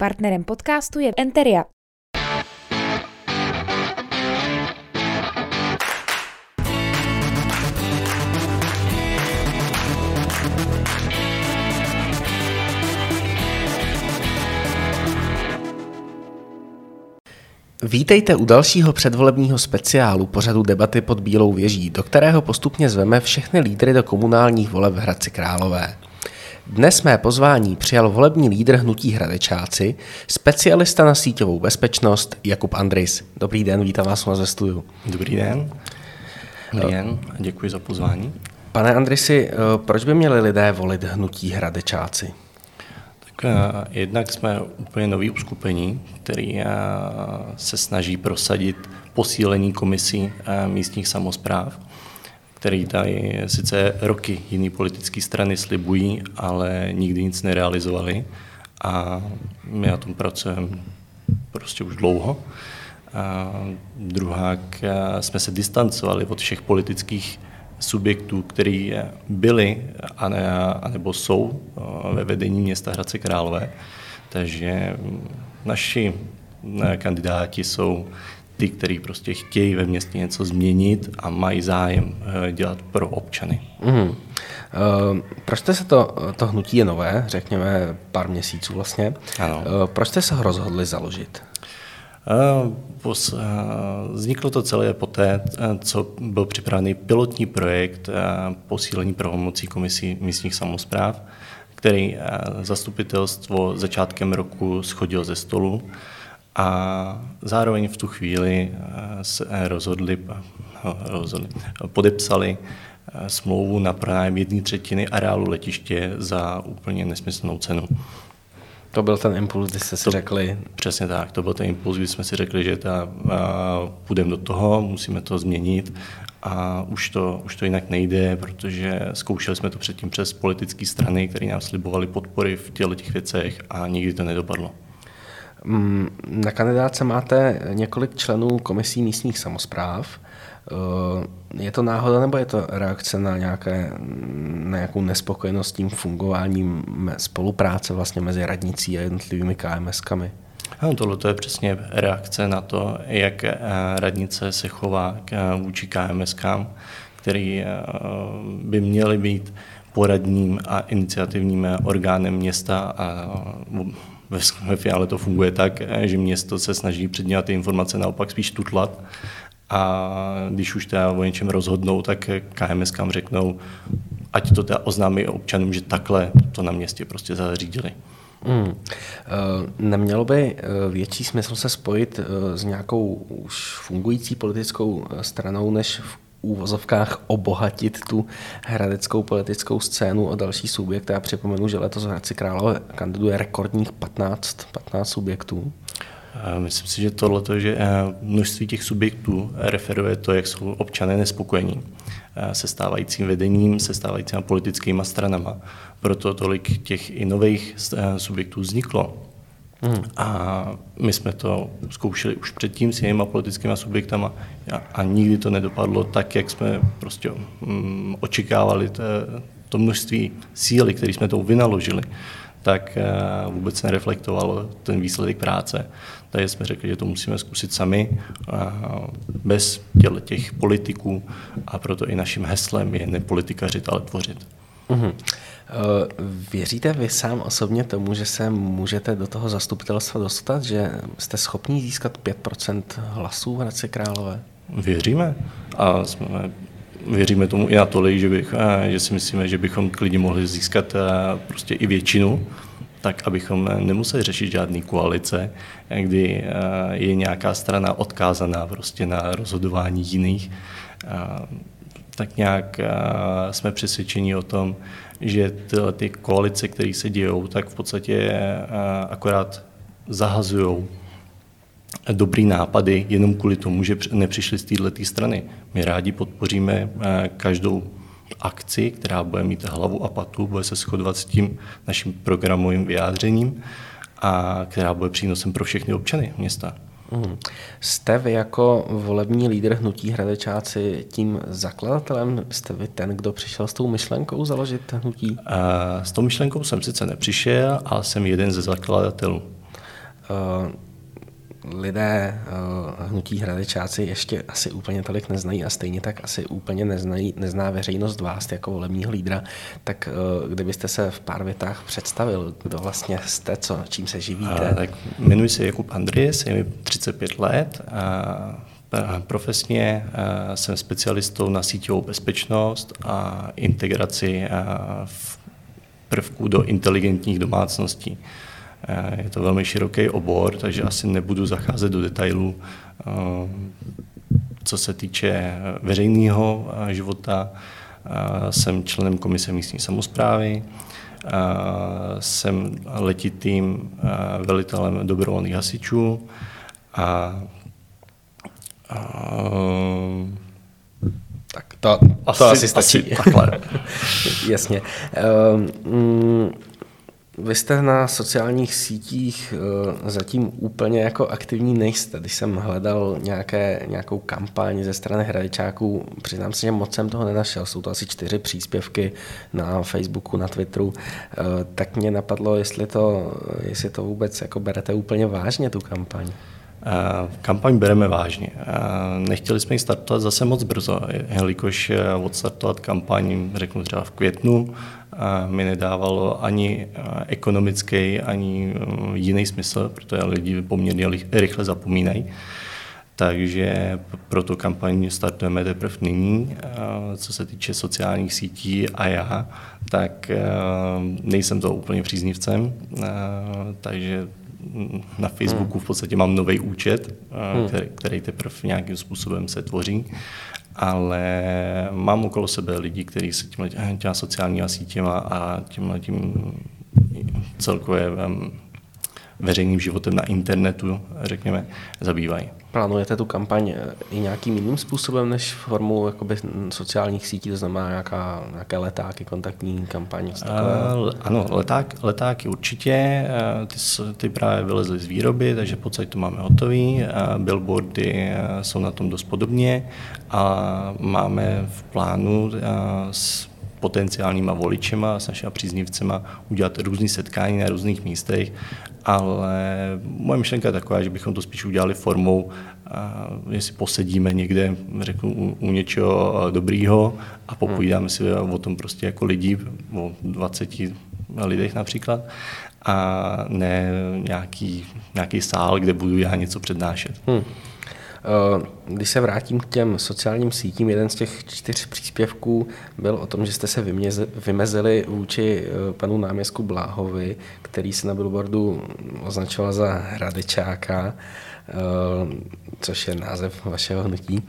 Partnerem podcastu je Enteria. Vítejte u dalšího předvolebního speciálu pořadu debaty pod Bílou věží, do kterého postupně zveme všechny lídry do komunálních voleb v Hradci Králové. Dnes mé pozvání přijal volební lídr Hnutí Hradečáci, specialista na síťovou bezpečnost Jakub Andris. Dobrý den, vítám vás ve studiu. Dobrý den. Dobrý den, děkuji za pozvání. Pane Andrisi, proč by měli lidé volit Hnutí Hradečáci? Tak jednak jsme úplně nový uskupení, který se snaží prosadit posílení komisí místních samozpráv, který tady sice roky jiné politické strany slibují, ale nikdy nic nerealizovali. A my na tom pracujeme prostě už dlouho. A druhá, jsme se distancovali od všech politických subjektů, který byli a ne, anebo jsou eh, ve vedení města Hradce Králové. Takže naši eh, kandidáti jsou ty, kteří prostě chtějí ve městě něco změnit a mají zájem eh, dělat pro občany. Mm. Uh, proč jste se to, to hnutí je nové, řekněme pár měsíců vlastně, ano. Uh, proč jste se ho rozhodli založit? Vzniklo to celé poté, co byl připravený pilotní projekt posílení pravomocí komisí místních samozpráv, který zastupitelstvo začátkem roku schodil ze stolu a zároveň v tu chvíli se rozhodli, rozhodli podepsali smlouvu na pronájem jedné třetiny areálu letiště za úplně nesmyslnou cenu. To byl ten impuls, kdy jste si to, řekli. Přesně tak, to byl ten impuls, kdy jsme si řekli, že ta, půjdeme do toho, musíme to změnit a už to, už to jinak nejde, protože zkoušeli jsme to předtím přes politické strany, které nám slibovaly podpory v těchto těch věcech a nikdy to nedopadlo. Mm, na kandidáce máte několik členů komisí místních samozpráv. Eh, je to náhoda nebo je to reakce na, nějaké, na nějakou nespokojenost tím fungováním spolupráce vlastně mezi radnicí a jednotlivými KMS-kami? Ano, tohle je přesně reakce na to, jak eh, radnice se chová k, eh, vůči KMS-kám, který by měly být poradním a iniciativním orgánem města a ve finále to funguje tak, že město se snaží předňovat ty informace naopak spíš tutlat a když už teda o něčem rozhodnou, tak KMS kam řeknou, ať to teda oznámí občanům, že takhle to na městě prostě zařídili. Hmm. Nemělo by eh, větší smysl se spojit eh, s nějakou už fungující politickou stranou, než v úvozovkách obohatit tu hradeckou politickou scénu o další subjekt. Já připomenu, že letos v Hradci Králové kandiduje rekordních 15, 15 subjektů. Myslím si, že tohle, že eh, množství těch subjektů referuje to, jak jsou občané nespokojení eh, se stávajícím vedením, se stávajícíma politickými stranama. Proto tolik těch i nových eh, subjektů vzniklo. Hmm. A my jsme to zkoušeli už předtím s jinými politickými subjektama a, a nikdy to nedopadlo tak, jak jsme prostě um, očekávali to, to množství síly, které jsme to vynaložili tak vůbec nereflektovalo ten výsledek práce. Takže jsme řekli, že to musíme zkusit sami, bez těch politiků a proto i naším heslem je nepolitikařit, ale tvořit. Uh-huh. Věříte vy sám osobně tomu, že se můžete do toho zastupitelstva dostat, že jste schopni získat 5% hlasů v Hradci Králové? Věříme a jsme, věříme tomu i natolik, že, bych, že si myslíme, že bychom klidně mohli získat prostě i většinu tak abychom nemuseli řešit žádný koalice, kdy eh, je nějaká strana odkázaná prostě na rozhodování jiných. Eh, tak nějak eh, jsme přesvědčeni o tom, že tyhle ty koalice, které se dějou, tak v podstatě akorát zahazují dobrý nápady jenom kvůli tomu, že nepřišli z této strany. My rádi podpoříme každou akci, která bude mít hlavu a patu, bude se shodovat s tím naším programovým vyjádřením a která bude přínosem pro všechny občany města. Hmm. Jste vy jako volební lídr Hnutí Hradečáci tím zakladatelem? Jste vy ten, kdo přišel s tou myšlenkou založit hnutí? A s tou myšlenkou jsem sice nepřišel, ale jsem jeden ze zakladatelů. Lidé uh, hnutí Hradečáci ještě asi úplně tolik neznají a stejně tak asi úplně neznají, nezná veřejnost vás jako volebního lídra, tak uh, kdybyste se v pár větách představil, kdo vlastně jste, co, čím se živíte? A, tak jmenuji se Jakub Andries, je mi 35 let a Profesně jsem specialistou na síťovou bezpečnost a integraci v prvků do inteligentních domácností. Eh, je to velmi široký obor, takže asi nebudu zacházet do detailů. Eh, co se týče veřejného eh, života, jsem členem komise místní samozprávy, jsem letitým velitelem dobrovolných hasičů a, a tak to, asi, to asi stačí. Asi takhle. Jasně. Um, vy jste na sociálních sítích uh, zatím úplně jako aktivní nejste. Když jsem hledal nějaké, nějakou kampaň ze strany hradečáků, přiznám se, že moc jsem toho nenašel. Jsou to asi čtyři příspěvky na Facebooku, na Twitteru. Uh, tak mě napadlo, jestli to, jestli to vůbec jako berete úplně vážně, tu kampaň. Uh, kampaň bereme vážně. Uh, nechtěli jsme ji startovat zase moc brzo, jelikož odstartovat kampaň, řeknu třeba v květnu, mi nedávalo ani ekonomický, ani jiný smysl, protože lidi poměrně rychle zapomínají. Takže pro tu kampaň startujeme teprve nyní. Co se týče sociálních sítí a já, tak nejsem to úplně příznivcem, takže na Facebooku v podstatě mám nový účet, hmm. který, který teprve nějakým způsobem se tvoří ale mám okolo sebe lidi, kteří se těma, těma sociálníma sítěma a tímhle tím celkově veřejným životem na internetu, řekněme, zabývají. Plánujete tu kampaň eh, i nějakým jiným způsobem než formou jakoby, sociálních sítí, to znamená nějaká, nějaké letáky, kontaktní kampaň? Uh, ano, leták, letáky určitě, eh, ty, ty právě vylezly z výroby, takže v podstatě to máme hotový, billboardy jsou na tom dost podobně. A máme v plánu s potenciálníma voličema, s našimi příznivcema udělat různé setkání na různých místech, ale moje myšlenka je taková, že bychom to spíš udělali formou, jestli posedíme někde, řeknu, u, u něčeho dobrýho a popovídáme si o tom prostě jako lidi, o 20 lidech například, a ne nějaký, nějaký sál, kde budu já něco přednášet. Hmm. Eh, když se vrátím k těm sociálním sítím, jeden z těch čtyř příspěvků byl o tom, že jste se vymezili vůči eh, panu náměstku Bláhovi, který se na billboardu označoval za Hradečáka, eh, což je název vašeho hnutí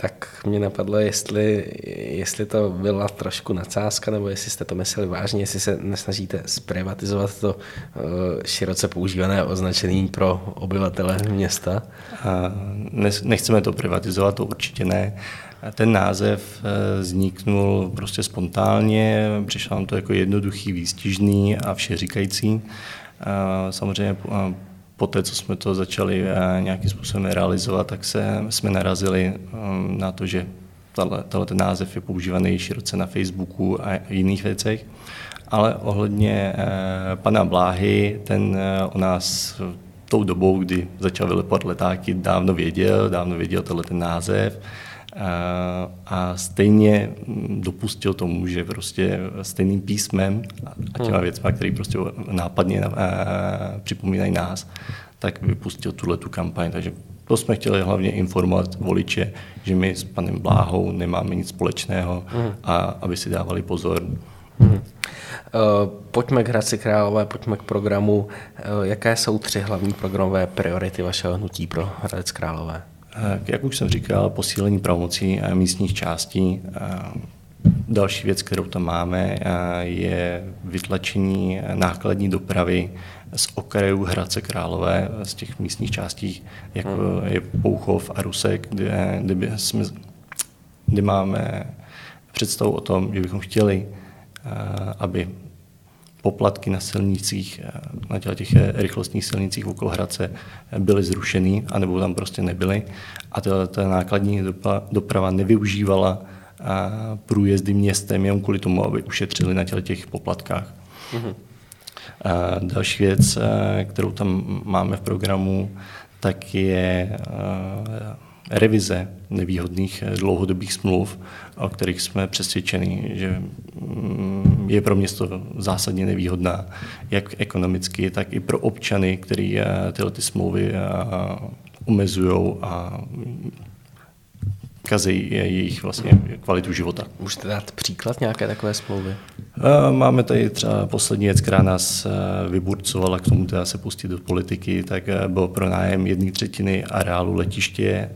tak mě napadlo, jestli, jestli to byla trošku nadsázka, nebo jestli jste to mysleli vážně, jestli se nesnažíte zprivatizovat to uh, široce používané označení pro obyvatele města. Nechceme to privatizovat, to určitě ne. Ten název eh, vzniknul prostě spontánně, přišel nám to jako jednoduchý, výstižný a všeříkající. Samozřejmě poté, co jsme to začali eh, nějakým způsobem realizovat, tak se, jsme narazili um, na to, že tenhle ten název je používaný široce na Facebooku a jiných věcech. Ale ohledně eh, pana Bláhy, ten eh, o nás tou dobou, kdy začal vylepovat letáky, dávno věděl, dávno věděl tenhle ten název a stejně dopustil tomu, že prostě stejným písmem a těma hmm. věcma, které prostě nápadně připomínají nás, tak vypustil tuhle tu kampaň. Takže to jsme chtěli hlavně informovat voliče, že my s panem Bláhou nemáme nic společného hmm. a aby si dávali pozor. Hmm. Pojďme k Hradci Králové, pojďme k programu. Jaké jsou tři hlavní programové priority vašeho hnutí pro Hradec Králové? Eh, jak už jsem říkal, posílení pravomocí místních částí. Eh, další věc, kterou tam máme, eh, je vytlačení nákladní dopravy z okrajů Hradce Králové, z těch místních částí, jako hmm. je Pouchov a Rusek, kde, kde, jsme, kde máme představu o tom, že bychom chtěli, aby poplatky na silnicích, eh, na těch eh, rychlostních silnicích okolo Hradce eh, byly zrušeny, anebo tam prostě nebyly. A ta, ta nákladní doprava nevyužívala průjezdy městem jenom kvůli tomu, aby ušetřili na těch poplatkách. Mm-hmm. Další věc, kterou tam máme v programu, tak je revize nevýhodných dlouhodobých smluv, o kterých jsme přesvědčeni, že mm, je pro město zásadně nevýhodná, jak ekonomicky, tak i pro občany, kteří tyhle ty smlouvy omezují a kazí jejich vlastně kvalitu života. Můžete dát příklad nějaké takové smlouvy? Máme tady třeba poslední věc, která nás vyburcovala k tomu teda se pustit do politiky, tak byl pronájem jedné třetiny areálu letiště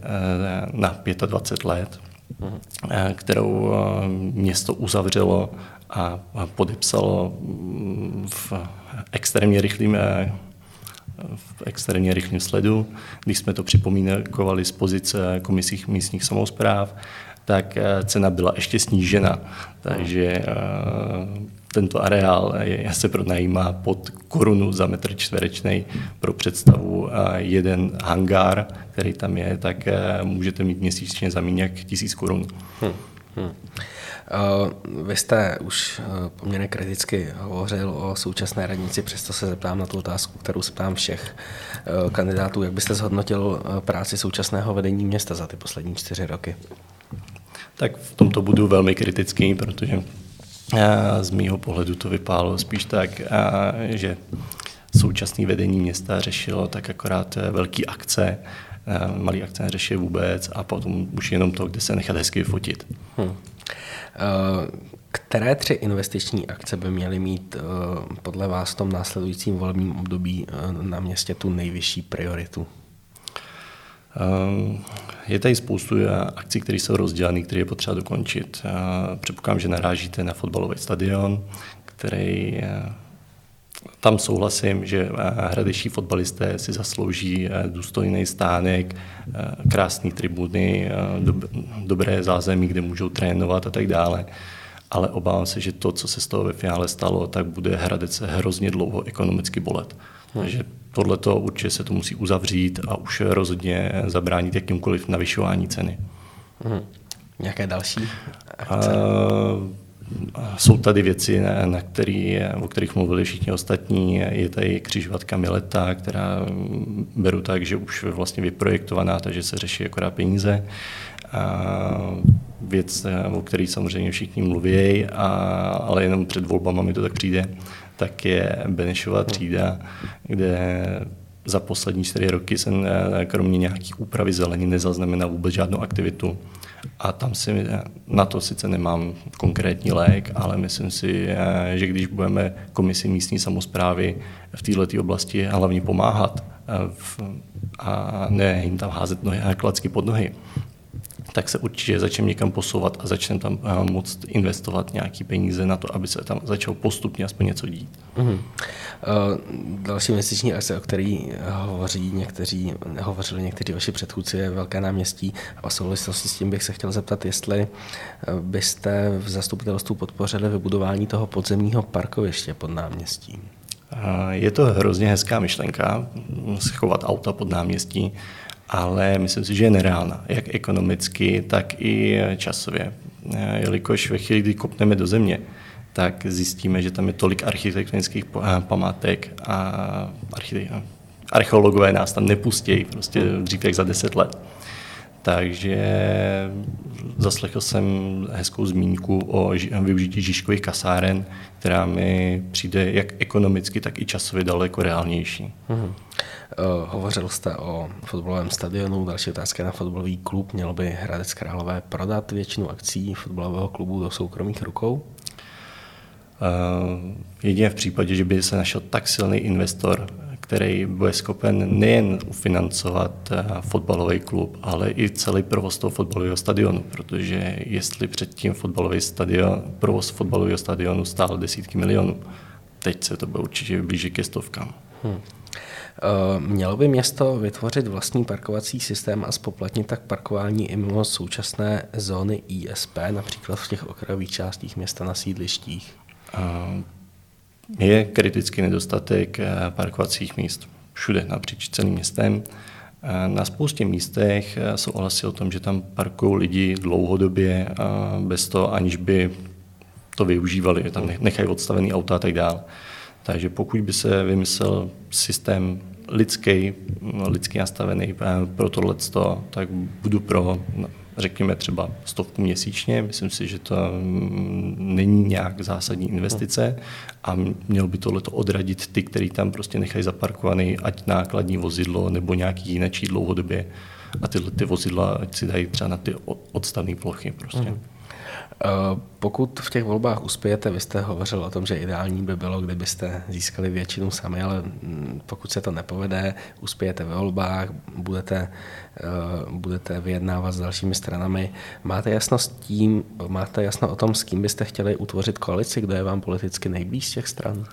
na 25 let, uh-huh. kterou město uzavřelo a podepsalo mm, v extrémně rychlým v extrémně rychlém sledu. Když jsme to připomínkovali z pozice komisích místních samozpráv, tak eh, cena byla ještě snížena. Takže eh, tento areál se pronajímá pod korunu za metr čtverečný pro představu eh, jeden hangár, který tam je, tak můžete mít měsíčně za méně jak tisíc korun. Hmm. Hmm. Vy jste už eh, poměrně kriticky hovořil o současné radnici, přesto se zeptám na tu otázku, kterou se ptám všech eh, kandidátů. Jak byste zhodnotil práci současného vedení města za ty poslední čtyři roky? Tak v tomto budu velmi kritický, protože z mýho pohledu to vypálo spíš tak, že současné vedení města řešilo tak akorát velký akce, malý akce neřešil vůbec a potom už jenom to, kde se nechat hezky fotit. Hmm. Které tři investiční akce by měly mít eh, podle vás v tom následujícím volebním období eh, na městě tu nejvyšší prioritu? Eh, je tady spoustu akcí, které jsou rozdělené, které je potřeba dokončit. Předpokládám, že narážíte na fotbalový stadion, který tam souhlasím, že hradeští fotbalisté si zaslouží důstojný stánek, krásné tribuny, dobré zázemí, kde můžou trénovat a tak dále. Ale obávám se, že to, co se z toho ve finále stalo, tak bude Hradec hrozně dlouho ekonomicky bolet. Hmm. Takže tohle určitě se to musí uzavřít a už rozhodně zabránit jakýmkoliv navyšování ceny. Hmm. Nějaké další akce? Uh, jsou tady věci, na, který, o kterých mluvili všichni ostatní. Je tady křižovatka Mileta, která beru tak, že už je vlastně vyprojektovaná, takže se řeší akorát peníze. A věc, o které samozřejmě všichni mluví, a, ale jenom před volbama mi to tak přijde, tak je Benešova třída, kde za poslední čtyři roky jsem kromě nějakých úpravy zelení nezaznamenal vůbec žádnou aktivitu. A tam si na to sice nemám konkrétní lék, ale myslím si, eh, že když budeme komisi místní samozprávy v této oblasti hlavně pomáhat eh, a ne jim tam házet nohy klacky pod nohy, tak se určitě začneme někam posouvat a začneme tam eh, moct investovat nějaké peníze na to, aby se tam začalo postupně aspoň něco dít. Mm-hmm. Další investiční akce, o který hovoří někteří, hovořili někteří vaši předchůdci, je Velké náměstí. A v souvislosti s tím bych se chtěl zeptat, jestli eh, byste v zastupitelstvu podpořili vybudování toho podzemního parkoviště pod náměstím. Je to hrozně hezká myšlenka, schovat auta pod náměstí ale myslím si, že je nereálná, jak ekonomicky, tak i časově. Jelikož ve chvíli, kdy kopneme do země, tak zjistíme, že tam je tolik architektonických památek a archeologové nás tam nepustí prostě dřív jak za deset let. Takže zaslechl jsem hezkou zmínku o využití Žižkových kasáren, která mi přijde jak ekonomicky, tak i časově daleko reálnější. Mm-hmm. Uh, hovořil jste o fotbalovém stadionu, další otázka na fotbalový klub. Měl by Hradec Králové prodat většinu akcí fotbalového klubu do soukromých rukou? Uh, jedině v případě, že by se našel tak silný investor, který bude schopen nejen ufinancovat eh, fotbalový klub, ale i celý provoz toho fotbalového stadionu, protože jestli předtím fotbalový stadion, provoz fotbalového stadionu stál desítky milionů, teď se to bude určitě blíže ke stovkám. Hmm. Mělo by město vytvořit vlastní parkovací systém a spoplatnit tak parkování i mimo současné zóny ISP, například v těch okrajových částích města na sídlištích? Je kritický nedostatek eh, parkovacích míst všude napříč celým městem. Eh, na spoustě místech eh, jsou ohlasy o tom, že tam parkují lidi dlouhodobě bez toho, aniž by to využívali, tam nechají odstavený auta a tak dále. Takže pokud by se vymyslel systém lidský, lidský nastavený pro tohle, tak budu pro no, řekněme třeba stovku měsíčně. Myslím si, že to mm, není nějak zásadní investice a mělo by tohle odradit ty, kteří tam prostě nechají zaparkovaný, ať nákladní vozidlo nebo nějaký jiné či dlouhodobě a tyhle ty vozidla ať si dají třeba na ty odstavné plochy. Prostě. Mm. Pokud v těch volbách uspějete, vy jste hovořil o tom, že ideální by bylo, kdybyste získali většinu sami, ale mm, pokud se to nepovede, uspějete ve volbách, budete, eh, budete vyjednávat s dalšími stranami. Máte jasno s tím, máte jasno o tom, s kým byste chtěli utvořit koalici, kdo je vám politicky nejblíž z těch stran?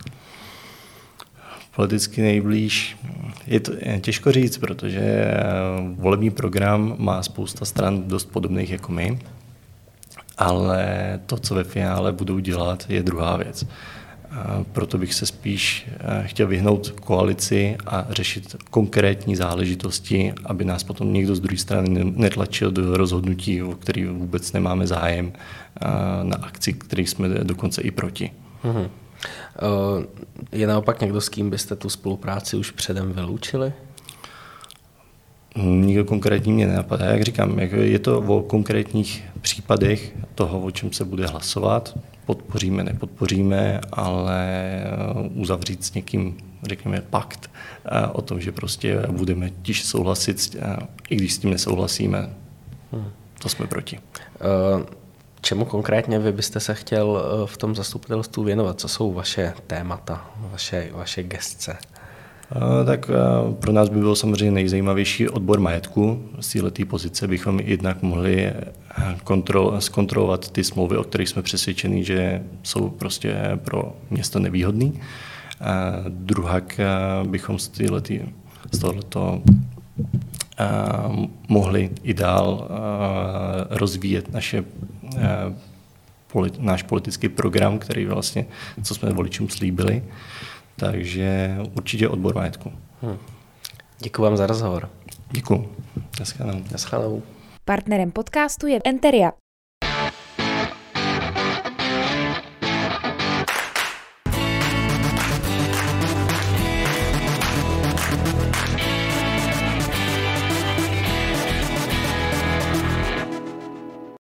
Politicky nejblíž je to je těžko říct, protože eh, volební program má spousta stran dost podobných jako my ale to, co ve finále budou dělat, je druhá věc. Proto bych se spíš eh, chtěl vyhnout koalici a řešit konkrétní záležitosti, aby nás potom někdo z druhé strany netlačil do rozhodnutí, o který vůbec nemáme zájem na akci, který jsme dokonce i proti. Hmm. Je naopak někdo, s kým byste tu spolupráci už předem vyloučili? Nikdo konkrétní mě nenapadá. Jak říkám, je to o konkrétních případech toho, o čem se bude hlasovat. Podpoříme, nepodpoříme, ale uzavřít s někým, řekněme, pakt o tom, že prostě budeme tiž souhlasit, i když s tím nesouhlasíme, to jsme proti. Čemu konkrétně vy byste se chtěl v tom zastupitelstvu věnovat? Co jsou vaše témata, vaše, vaše gestce? Tak pro nás by byl samozřejmě nejzajímavější odbor majetku. Z této pozice bychom jednak mohli eh, kontrol, zkontrolovat ty smlouvy, o kterých jsme přesvědčeni, že jsou prostě pro město nevýhodný. A druhak bychom z, týhletý, z tohoto mohli i dál rozvíjet naše náš politický program, který vlastně, co jsme voličům slíbili. Takže určitě odbor majetku. Hmm. Děkuji vám za rozhovor. Děkuji. Naschledanou. Naschledanou. Partnerem podcastu je Enteria.